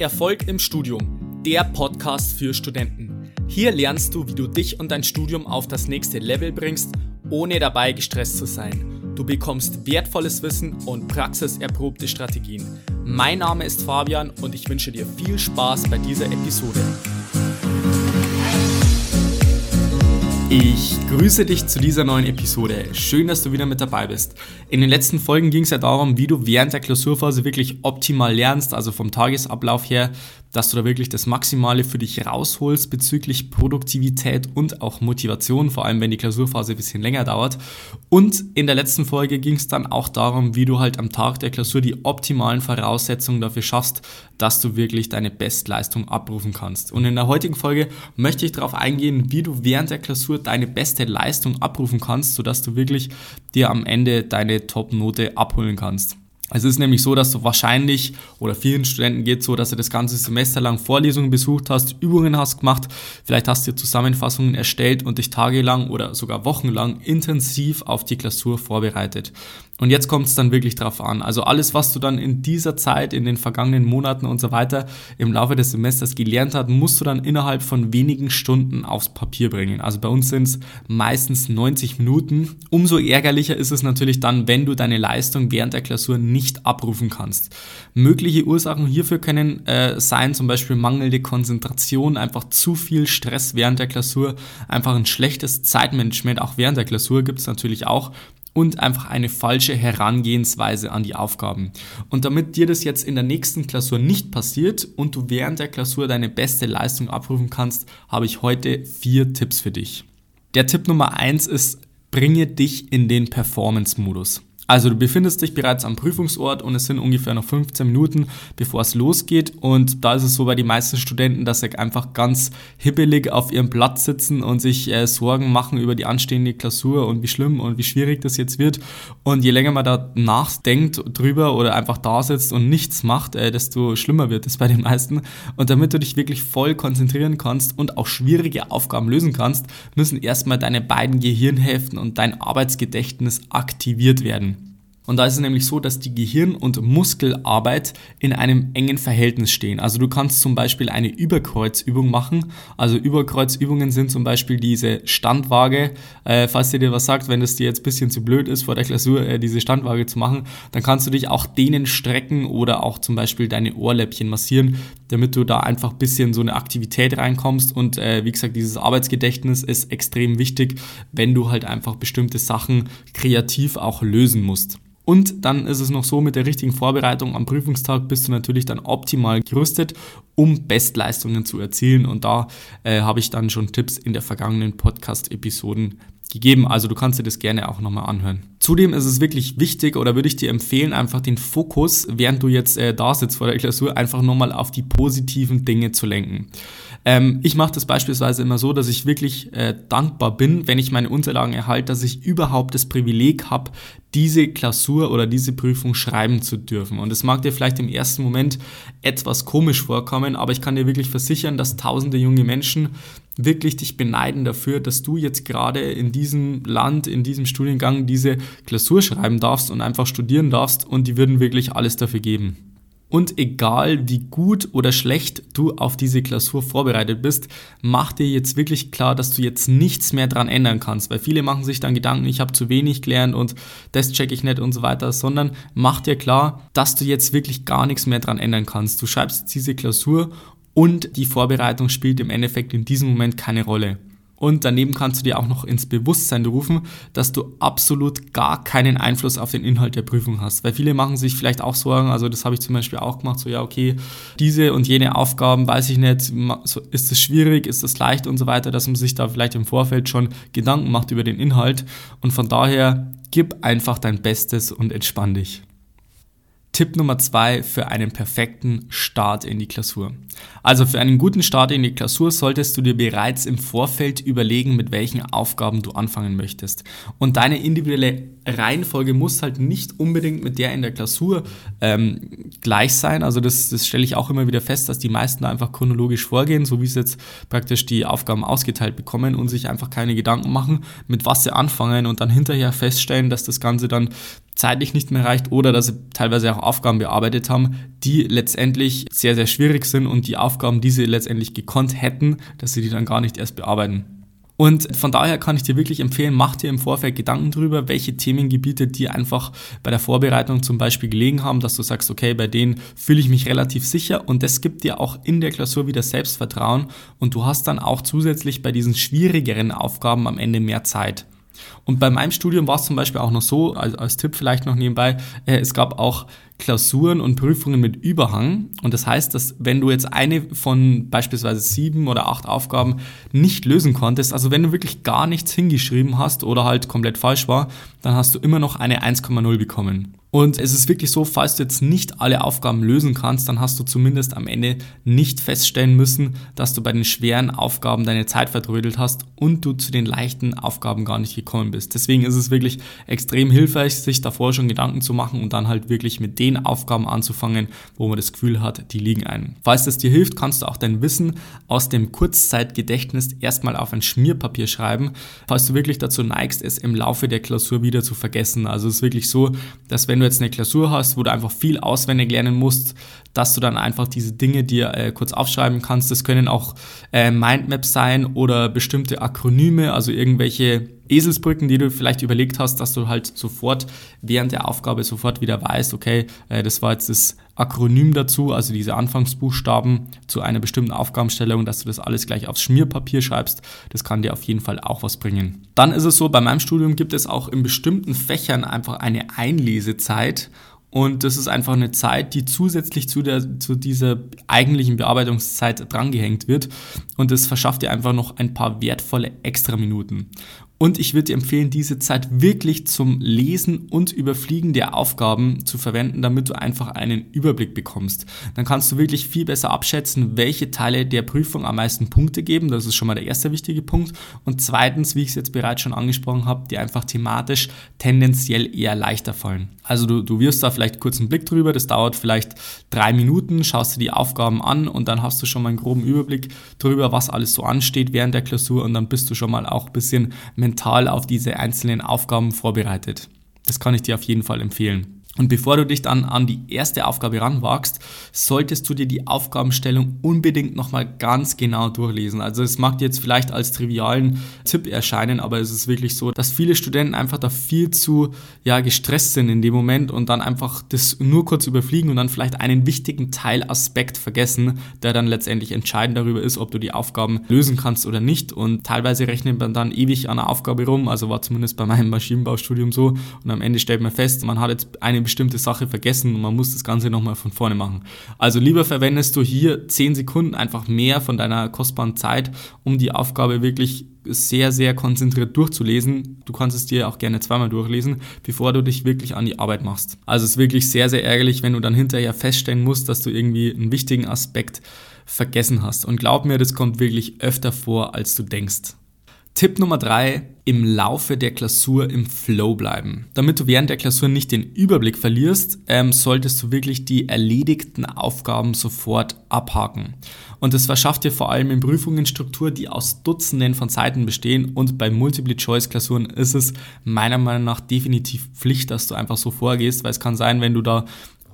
Erfolg im Studium, der Podcast für Studenten. Hier lernst du, wie du dich und dein Studium auf das nächste Level bringst, ohne dabei gestresst zu sein. Du bekommst wertvolles Wissen und praxiserprobte Strategien. Mein Name ist Fabian und ich wünsche dir viel Spaß bei dieser Episode. Ich grüße dich zu dieser neuen Episode. Schön, dass du wieder mit dabei bist. In den letzten Folgen ging es ja darum, wie du während der Klausurphase wirklich optimal lernst, also vom Tagesablauf her, dass du da wirklich das Maximale für dich rausholst bezüglich Produktivität und auch Motivation, vor allem wenn die Klausurphase ein bisschen länger dauert. Und in der letzten Folge ging es dann auch darum, wie du halt am Tag der Klausur die optimalen Voraussetzungen dafür schaffst, dass du wirklich deine Bestleistung abrufen kannst. Und in der heutigen Folge möchte ich darauf eingehen, wie du während der Klausur deine beste Leistung abrufen kannst, sodass du wirklich dir am Ende deine Top-Note abholen kannst. Es ist nämlich so, dass du wahrscheinlich oder vielen Studenten geht so, dass du das ganze Semester lang Vorlesungen besucht hast, Übungen hast gemacht, vielleicht hast du Zusammenfassungen erstellt und dich tagelang oder sogar wochenlang intensiv auf die Klausur vorbereitet. Und jetzt kommt es dann wirklich drauf an. Also alles, was du dann in dieser Zeit, in den vergangenen Monaten und so weiter im Laufe des Semesters gelernt hast, musst du dann innerhalb von wenigen Stunden aufs Papier bringen. Also bei uns sind es meistens 90 Minuten. Umso ärgerlicher ist es natürlich dann, wenn du deine Leistung während der Klausur nicht abrufen kannst. Mögliche Ursachen hierfür können äh, sein, zum Beispiel mangelnde Konzentration, einfach zu viel Stress während der Klausur, einfach ein schlechtes Zeitmanagement, auch während der Klausur gibt es natürlich auch und einfach eine falsche Herangehensweise an die Aufgaben. Und damit dir das jetzt in der nächsten Klausur nicht passiert und du während der Klausur deine beste Leistung abrufen kannst, habe ich heute vier Tipps für dich. Der Tipp Nummer eins ist, bringe dich in den Performance-Modus. Also du befindest dich bereits am Prüfungsort und es sind ungefähr noch 15 Minuten, bevor es losgeht. Und da ist es so bei den meisten Studenten, dass sie einfach ganz hibbelig auf ihrem Platz sitzen und sich äh, Sorgen machen über die anstehende Klausur und wie schlimm und wie schwierig das jetzt wird. Und je länger man da nachdenkt drüber oder einfach da sitzt und nichts macht, äh, desto schlimmer wird es bei den meisten. Und damit du dich wirklich voll konzentrieren kannst und auch schwierige Aufgaben lösen kannst, müssen erstmal deine beiden Gehirnhälften und dein Arbeitsgedächtnis aktiviert werden. Und da ist es nämlich so, dass die Gehirn- und Muskelarbeit in einem engen Verhältnis stehen. Also du kannst zum Beispiel eine Überkreuzübung machen. Also Überkreuzübungen sind zum Beispiel diese Standwaage. Äh, falls dir dir was sagt, wenn es dir jetzt ein bisschen zu blöd ist, vor der Klausur äh, diese Standwaage zu machen, dann kannst du dich auch dehnen, strecken oder auch zum Beispiel deine Ohrläppchen massieren, damit du da einfach ein bisschen so eine Aktivität reinkommst. Und äh, wie gesagt, dieses Arbeitsgedächtnis ist extrem wichtig, wenn du halt einfach bestimmte Sachen kreativ auch lösen musst. Und dann ist es noch so, mit der richtigen Vorbereitung am Prüfungstag bist du natürlich dann optimal gerüstet, um Bestleistungen zu erzielen. Und da äh, habe ich dann schon Tipps in der vergangenen Podcast-Episoden gegeben. Also du kannst dir das gerne auch nochmal anhören. Zudem ist es wirklich wichtig oder würde ich dir empfehlen, einfach den Fokus, während du jetzt äh, da sitzt vor der Klausur, einfach nochmal auf die positiven Dinge zu lenken. Ähm, ich mache das beispielsweise immer so, dass ich wirklich äh, dankbar bin, wenn ich meine Unterlagen erhalte, dass ich überhaupt das Privileg habe, diese Klausur oder diese Prüfung schreiben zu dürfen. Und es mag dir vielleicht im ersten Moment etwas komisch vorkommen, aber ich kann dir wirklich versichern, dass tausende junge Menschen wirklich dich beneiden dafür, dass du jetzt gerade in diesem Land, in diesem Studiengang diese Klausur schreiben darfst und einfach studieren darfst und die würden wirklich alles dafür geben. Und egal wie gut oder schlecht du auf diese Klausur vorbereitet bist, mach dir jetzt wirklich klar, dass du jetzt nichts mehr dran ändern kannst. Weil viele machen sich dann Gedanken, ich habe zu wenig gelernt und das checke ich nicht und so weiter, sondern mach dir klar, dass du jetzt wirklich gar nichts mehr dran ändern kannst. Du schreibst jetzt diese Klausur und die Vorbereitung spielt im Endeffekt in diesem Moment keine Rolle. Und daneben kannst du dir auch noch ins Bewusstsein rufen, dass du absolut gar keinen Einfluss auf den Inhalt der Prüfung hast. Weil viele machen sich vielleicht auch Sorgen, also das habe ich zum Beispiel auch gemacht, so ja, okay, diese und jene Aufgaben, weiß ich nicht, ist es schwierig, ist es leicht und so weiter, dass man sich da vielleicht im Vorfeld schon Gedanken macht über den Inhalt. Und von daher, gib einfach dein Bestes und entspann dich. Tipp Nummer zwei für einen perfekten Start in die Klausur. Also für einen guten Start in die Klausur solltest du dir bereits im Vorfeld überlegen, mit welchen Aufgaben du anfangen möchtest. Und deine individuelle Reihenfolge muss halt nicht unbedingt mit der in der Klausur ähm, gleich sein. Also das, das stelle ich auch immer wieder fest, dass die meisten einfach chronologisch vorgehen, so wie sie jetzt praktisch die Aufgaben ausgeteilt bekommen und sich einfach keine Gedanken machen, mit was sie anfangen und dann hinterher feststellen, dass das Ganze dann zeitlich nicht mehr reicht oder dass sie teilweise auch Aufgaben bearbeitet haben, die letztendlich sehr, sehr schwierig sind und die Aufgaben, die sie letztendlich gekonnt hätten, dass sie die dann gar nicht erst bearbeiten. Und von daher kann ich dir wirklich empfehlen, mach dir im Vorfeld Gedanken darüber, welche Themengebiete dir einfach bei der Vorbereitung zum Beispiel gelegen haben, dass du sagst, okay, bei denen fühle ich mich relativ sicher und das gibt dir auch in der Klausur wieder Selbstvertrauen und du hast dann auch zusätzlich bei diesen schwierigeren Aufgaben am Ende mehr Zeit. Und bei meinem Studium war es zum Beispiel auch noch so, als, als Tipp vielleicht noch nebenbei, äh, es gab auch Klausuren und Prüfungen mit Überhang. Und das heißt, dass wenn du jetzt eine von beispielsweise sieben oder acht Aufgaben nicht lösen konntest, also wenn du wirklich gar nichts hingeschrieben hast oder halt komplett falsch war, dann hast du immer noch eine 1,0 bekommen. Und es ist wirklich so, falls du jetzt nicht alle Aufgaben lösen kannst, dann hast du zumindest am Ende nicht feststellen müssen, dass du bei den schweren Aufgaben deine Zeit verdrödelt hast und du zu den leichten Aufgaben gar nicht gekommen bist. Deswegen ist es wirklich extrem hilfreich, sich davor schon Gedanken zu machen und dann halt wirklich mit den Aufgaben anzufangen, wo man das Gefühl hat, die liegen einem. Falls das dir hilft, kannst du auch dein Wissen aus dem Kurzzeitgedächtnis erstmal auf ein Schmierpapier schreiben, falls du wirklich dazu neigst, es im Laufe der Klausur wieder zu vergessen. Also es ist wirklich so, dass wenn du jetzt eine Klausur hast, wo du einfach viel auswendig lernen musst, dass du dann einfach diese Dinge dir äh, kurz aufschreiben kannst. Das können auch äh, Mindmaps sein oder bestimmte Akronyme, also irgendwelche Eselsbrücken, die du vielleicht überlegt hast, dass du halt sofort während der Aufgabe sofort wieder weißt, okay, äh, das war jetzt das Akronym dazu, also diese Anfangsbuchstaben zu einer bestimmten Aufgabenstellung, dass du das alles gleich aufs Schmierpapier schreibst. Das kann dir auf jeden Fall auch was bringen. Dann ist es so, bei meinem Studium gibt es auch in bestimmten Fächern einfach eine Einlesezeit und das ist einfach eine Zeit, die zusätzlich zu, der, zu dieser eigentlichen Bearbeitungszeit drangehängt wird. Und das verschafft dir einfach noch ein paar wertvolle Extraminuten. Und ich würde dir empfehlen, diese Zeit wirklich zum Lesen und Überfliegen der Aufgaben zu verwenden, damit du einfach einen Überblick bekommst. Dann kannst du wirklich viel besser abschätzen, welche Teile der Prüfung am meisten Punkte geben. Das ist schon mal der erste wichtige Punkt. Und zweitens, wie ich es jetzt bereits schon angesprochen habe, die einfach thematisch tendenziell eher leichter fallen. Also du, du wirst da vielleicht kurz einen Blick drüber, das dauert vielleicht drei Minuten, schaust dir die Aufgaben an und dann hast du schon mal einen groben Überblick drüber, was alles so ansteht während der Klausur und dann bist du schon mal auch ein bisschen mental auf diese einzelnen Aufgaben vorbereitet. Das kann ich dir auf jeden Fall empfehlen. Und bevor du dich dann an die erste Aufgabe ranwagst, solltest du dir die Aufgabenstellung unbedingt nochmal ganz genau durchlesen. Also es mag jetzt vielleicht als trivialen Tipp erscheinen, aber es ist wirklich so, dass viele Studenten einfach da viel zu ja, gestresst sind in dem Moment und dann einfach das nur kurz überfliegen und dann vielleicht einen wichtigen Teilaspekt vergessen, der dann letztendlich entscheidend darüber ist, ob du die Aufgaben lösen kannst oder nicht. Und teilweise rechnet man dann ewig an der Aufgabe rum, also war zumindest bei meinem Maschinenbaustudium so. Und am Ende stellt man fest, man hat jetzt eine bestimmte Sache vergessen und man muss das Ganze nochmal von vorne machen. Also lieber verwendest du hier 10 Sekunden einfach mehr von deiner kostbaren Zeit, um die Aufgabe wirklich sehr, sehr konzentriert durchzulesen. Du kannst es dir auch gerne zweimal durchlesen, bevor du dich wirklich an die Arbeit machst. Also es ist wirklich sehr, sehr ärgerlich, wenn du dann hinterher feststellen musst, dass du irgendwie einen wichtigen Aspekt vergessen hast. Und glaub mir, das kommt wirklich öfter vor, als du denkst. Tipp Nummer drei, im Laufe der Klausur im Flow bleiben. Damit du während der Klausur nicht den Überblick verlierst, ähm, solltest du wirklich die erledigten Aufgaben sofort abhaken. Und das verschafft dir vor allem in Prüfungen Struktur, die aus Dutzenden von Seiten bestehen. Und bei Multiple-Choice-Klausuren ist es meiner Meinung nach definitiv Pflicht, dass du einfach so vorgehst, weil es kann sein, wenn du da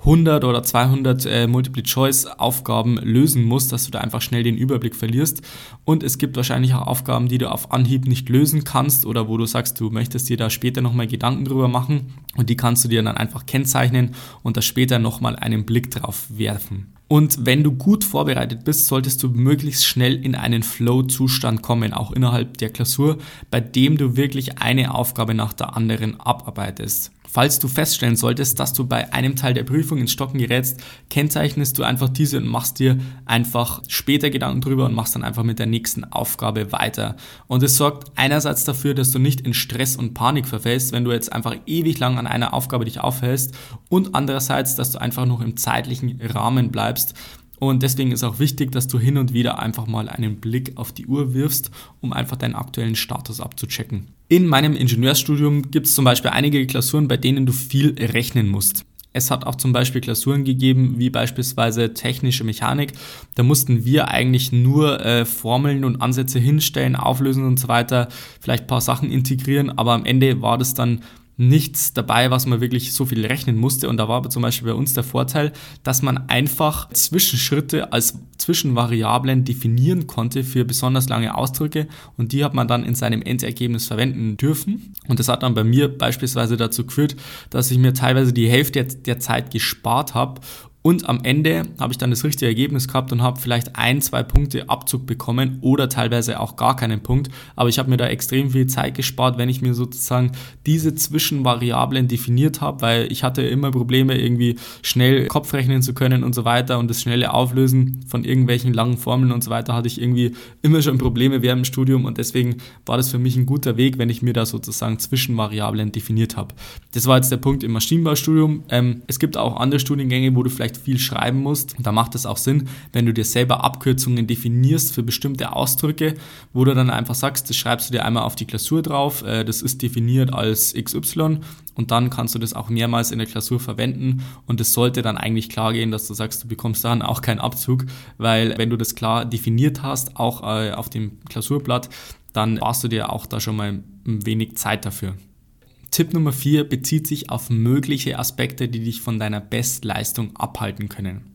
100 oder 200 äh, Multiple-Choice-Aufgaben lösen musst, dass du da einfach schnell den Überblick verlierst. Und es gibt wahrscheinlich auch Aufgaben, die du auf Anhieb nicht lösen kannst oder wo du sagst, du möchtest dir da später nochmal Gedanken drüber machen und die kannst du dir dann einfach kennzeichnen und da später nochmal einen Blick drauf werfen. Und wenn du gut vorbereitet bist, solltest du möglichst schnell in einen Flow-Zustand kommen, auch innerhalb der Klausur, bei dem du wirklich eine Aufgabe nach der anderen abarbeitest. Falls du feststellen solltest, dass du bei einem Teil der Prüfung ins Stocken gerätst, kennzeichnest du einfach diese und machst dir einfach später Gedanken drüber und machst dann einfach mit der nächsten Aufgabe weiter. Und es sorgt einerseits dafür, dass du nicht in Stress und Panik verfällst, wenn du jetzt einfach ewig lang an einer Aufgabe dich aufhältst und andererseits, dass du einfach noch im zeitlichen Rahmen bleibst und deswegen ist auch wichtig, dass du hin und wieder einfach mal einen Blick auf die Uhr wirfst, um einfach deinen aktuellen Status abzuchecken. In meinem Ingenieursstudium gibt es zum Beispiel einige Klausuren, bei denen du viel rechnen musst. Es hat auch zum Beispiel Klausuren gegeben, wie beispielsweise technische Mechanik. Da mussten wir eigentlich nur äh, Formeln und Ansätze hinstellen, auflösen und so weiter, vielleicht ein paar Sachen integrieren, aber am Ende war das dann nichts dabei, was man wirklich so viel rechnen musste. Und da war aber zum Beispiel bei uns der Vorteil, dass man einfach Zwischenschritte als Zwischenvariablen definieren konnte für besonders lange Ausdrücke und die hat man dann in seinem Endergebnis verwenden dürfen. Und das hat dann bei mir beispielsweise dazu geführt, dass ich mir teilweise die Hälfte der Zeit gespart habe und am Ende habe ich dann das richtige Ergebnis gehabt und habe vielleicht ein, zwei Punkte Abzug bekommen oder teilweise auch gar keinen Punkt. Aber ich habe mir da extrem viel Zeit gespart, wenn ich mir sozusagen diese Zwischenvariablen definiert habe, weil ich hatte immer Probleme, irgendwie schnell Kopf rechnen zu können und so weiter und das schnelle Auflösen von irgendwelchen langen Formeln und so weiter hatte ich irgendwie immer schon Probleme während dem Studium und deswegen war das für mich ein guter Weg, wenn ich mir da sozusagen Zwischenvariablen definiert habe. Das war jetzt der Punkt im Maschinenbaustudium. Ähm, es gibt auch andere Studiengänge, wo du vielleicht viel schreiben musst. Da macht es auch Sinn, wenn du dir selber Abkürzungen definierst für bestimmte Ausdrücke, wo du dann einfach sagst, das schreibst du dir einmal auf die Klausur drauf, äh, das ist definiert als XY und dann kannst du das auch mehrmals in der Klausur verwenden und es sollte dann eigentlich klar gehen, dass du sagst, du bekommst dann auch keinen Abzug, weil wenn du das klar definiert hast, auch äh, auf dem Klausurblatt, dann sparst du dir auch da schon mal ein wenig Zeit dafür. Tipp Nummer 4 bezieht sich auf mögliche Aspekte, die dich von deiner Bestleistung abhalten können.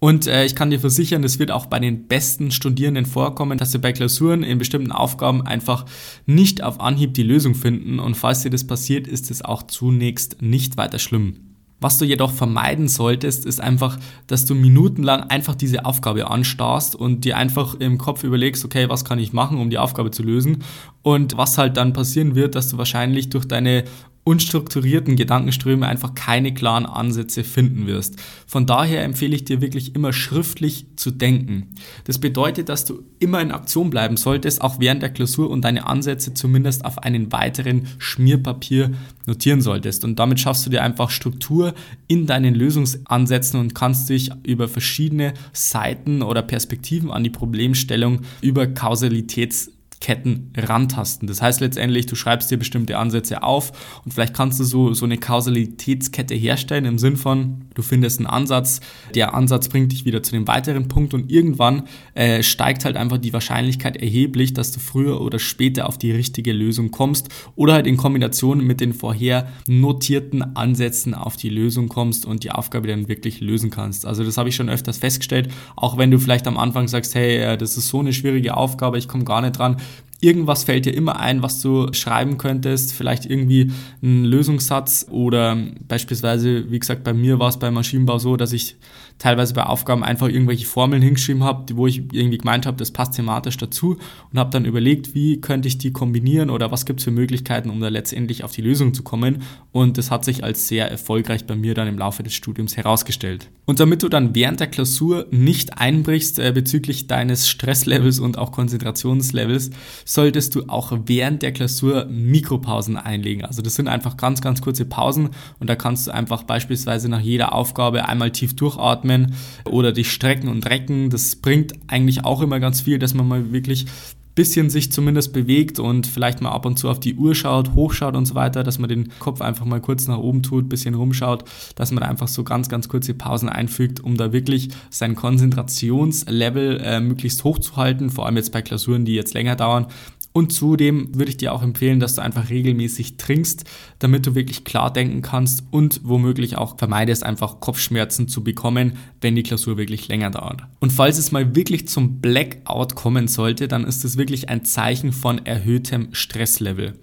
Und äh, ich kann dir versichern, es wird auch bei den besten Studierenden vorkommen, dass sie bei Klausuren in bestimmten Aufgaben einfach nicht auf Anhieb die Lösung finden. Und falls dir das passiert, ist es auch zunächst nicht weiter schlimm. Was du jedoch vermeiden solltest, ist einfach, dass du minutenlang einfach diese Aufgabe anstarrst und dir einfach im Kopf überlegst, okay, was kann ich machen, um die Aufgabe zu lösen? Und was halt dann passieren wird, dass du wahrscheinlich durch deine unstrukturierten Gedankenströme einfach keine klaren Ansätze finden wirst. Von daher empfehle ich dir wirklich immer schriftlich zu denken. Das bedeutet, dass du immer in Aktion bleiben solltest, auch während der Klausur und deine Ansätze zumindest auf einen weiteren Schmierpapier notieren solltest. Und damit schaffst du dir einfach Struktur in deinen Lösungsansätzen und kannst dich über verschiedene Seiten oder Perspektiven an die Problemstellung über Kausalitäts Ketten rantasten. Das heißt letztendlich, du schreibst dir bestimmte Ansätze auf und vielleicht kannst du so, so eine Kausalitätskette herstellen im Sinn von, du findest einen Ansatz, der Ansatz bringt dich wieder zu dem weiteren Punkt und irgendwann äh, steigt halt einfach die Wahrscheinlichkeit erheblich, dass du früher oder später auf die richtige Lösung kommst oder halt in Kombination mit den vorher notierten Ansätzen auf die Lösung kommst und die Aufgabe dann wirklich lösen kannst. Also das habe ich schon öfters festgestellt, auch wenn du vielleicht am Anfang sagst, hey, äh, das ist so eine schwierige Aufgabe, ich komme gar nicht dran, Irgendwas fällt dir immer ein, was du schreiben könntest, vielleicht irgendwie ein Lösungssatz oder beispielsweise, wie gesagt, bei mir war es beim Maschinenbau so, dass ich teilweise bei Aufgaben einfach irgendwelche Formeln hingeschrieben habe, wo ich irgendwie gemeint habe, das passt thematisch dazu und habe dann überlegt, wie könnte ich die kombinieren oder was gibt es für Möglichkeiten, um da letztendlich auf die Lösung zu kommen. Und das hat sich als sehr erfolgreich bei mir dann im Laufe des Studiums herausgestellt. Und damit du dann während der Klausur nicht einbrichst äh, bezüglich deines Stresslevels und auch Konzentrationslevels, solltest du auch während der Klausur Mikropausen einlegen. Also das sind einfach ganz, ganz kurze Pausen und da kannst du einfach beispielsweise nach jeder Aufgabe einmal tief durchatmen atmen oder dich strecken und recken. Das bringt eigentlich auch immer ganz viel, dass man mal wirklich bisschen sich zumindest bewegt und vielleicht mal ab und zu auf die Uhr schaut, hochschaut und so weiter, dass man den Kopf einfach mal kurz nach oben tut, bisschen rumschaut, dass man einfach so ganz, ganz kurze Pausen einfügt, um da wirklich sein Konzentrationslevel äh, möglichst hoch zu halten, vor allem jetzt bei Klausuren, die jetzt länger dauern, und zudem würde ich dir auch empfehlen, dass du einfach regelmäßig trinkst, damit du wirklich klar denken kannst und womöglich auch vermeidest, einfach Kopfschmerzen zu bekommen, wenn die Klausur wirklich länger dauert. Und falls es mal wirklich zum Blackout kommen sollte, dann ist es wirklich ein Zeichen von erhöhtem Stresslevel.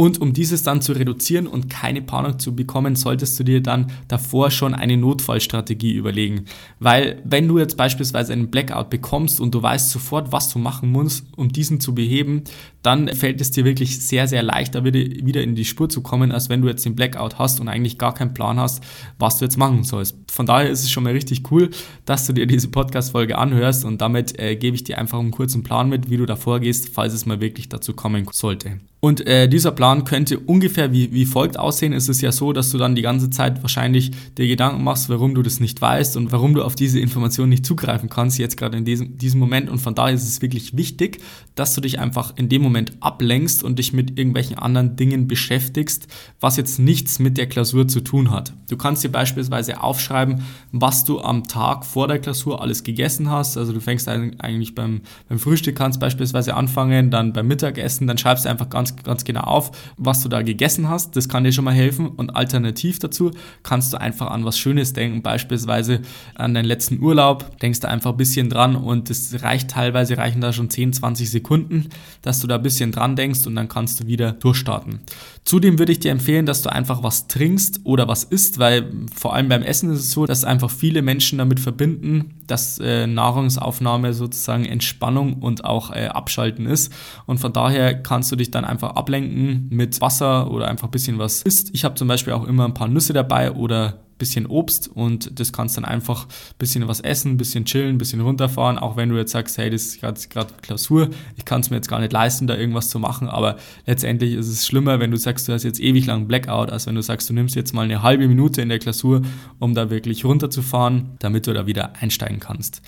Und um dieses dann zu reduzieren und keine Panik zu bekommen, solltest du dir dann davor schon eine Notfallstrategie überlegen. Weil wenn du jetzt beispielsweise einen Blackout bekommst und du weißt sofort, was du machen musst, um diesen zu beheben, dann fällt es dir wirklich sehr, sehr leicht, da wieder in die Spur zu kommen, als wenn du jetzt den Blackout hast und eigentlich gar keinen Plan hast, was du jetzt machen sollst. Von daher ist es schon mal richtig cool, dass du dir diese Podcast-Folge anhörst und damit äh, gebe ich dir einfach einen kurzen Plan mit, wie du da vorgehst, falls es mal wirklich dazu kommen sollte. Und äh, dieser Plan könnte ungefähr wie, wie folgt aussehen. Es ist ja so, dass du dann die ganze Zeit wahrscheinlich dir Gedanken machst, warum du das nicht weißt und warum du auf diese Information nicht zugreifen kannst, jetzt gerade in diesem, diesem Moment. Und von daher ist es wirklich wichtig, dass du dich einfach in dem Moment ablenkst und dich mit irgendwelchen anderen Dingen beschäftigst, was jetzt nichts mit der Klausur zu tun hat. Du kannst dir beispielsweise aufschreiben, was du am Tag vor der Klausur alles gegessen hast. Also du fängst eigentlich beim, beim Frühstück kannst beispielsweise anfangen, dann beim Mittagessen, dann schreibst du einfach ganz, ganz genau auf, was du da gegessen hast. Das kann dir schon mal helfen. Und alternativ dazu kannst du einfach an was Schönes denken, beispielsweise an deinen letzten Urlaub. Denkst du einfach ein bisschen dran und es reicht teilweise, reichen da schon 10, 20 Sekunden, dass du da ein bisschen dran denkst und dann kannst du wieder durchstarten. Zudem würde ich dir empfehlen, dass du einfach was trinkst oder was isst, weil vor allem beim Essen ist es so, dass einfach viele Menschen damit verbinden, dass äh, Nahrungsaufnahme sozusagen Entspannung und auch äh, Abschalten ist. Und von daher kannst du dich dann einfach ablenken mit Wasser oder einfach ein bisschen was isst. Ich habe zum Beispiel auch immer ein paar Nüsse dabei oder bisschen Obst und das kannst dann einfach ein bisschen was essen, ein bisschen chillen, ein bisschen runterfahren, auch wenn du jetzt sagst, hey, das ist gerade Klausur, ich kann es mir jetzt gar nicht leisten, da irgendwas zu machen, aber letztendlich ist es schlimmer, wenn du sagst, du hast jetzt ewig lang Blackout, als wenn du sagst, du nimmst jetzt mal eine halbe Minute in der Klausur, um da wirklich runterzufahren, damit du da wieder einsteigen kannst.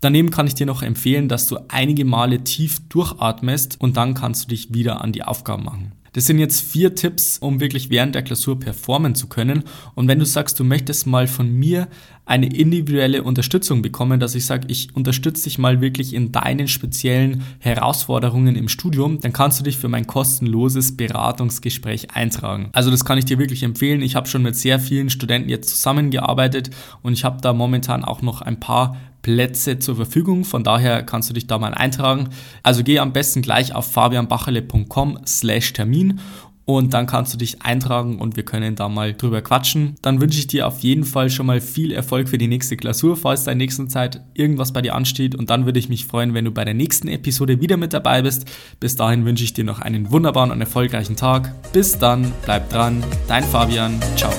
Daneben kann ich dir noch empfehlen, dass du einige Male tief durchatmest und dann kannst du dich wieder an die Aufgaben machen. Das sind jetzt vier Tipps, um wirklich während der Klausur performen zu können. Und wenn du sagst, du möchtest mal von mir eine individuelle Unterstützung bekommen, dass ich sage, ich unterstütze dich mal wirklich in deinen speziellen Herausforderungen im Studium, dann kannst du dich für mein kostenloses Beratungsgespräch eintragen. Also das kann ich dir wirklich empfehlen. Ich habe schon mit sehr vielen Studenten jetzt zusammengearbeitet und ich habe da momentan auch noch ein paar Plätze zur Verfügung. Von daher kannst du dich da mal eintragen. Also geh am besten gleich auf fabianbachele.com slash Termin und dann kannst du dich eintragen und wir können da mal drüber quatschen. Dann wünsche ich dir auf jeden Fall schon mal viel Erfolg für die nächste Klausur, falls da in nächster Zeit irgendwas bei dir ansteht und dann würde ich mich freuen, wenn du bei der nächsten Episode wieder mit dabei bist. Bis dahin wünsche ich dir noch einen wunderbaren und erfolgreichen Tag. Bis dann, bleib dran, dein Fabian, ciao.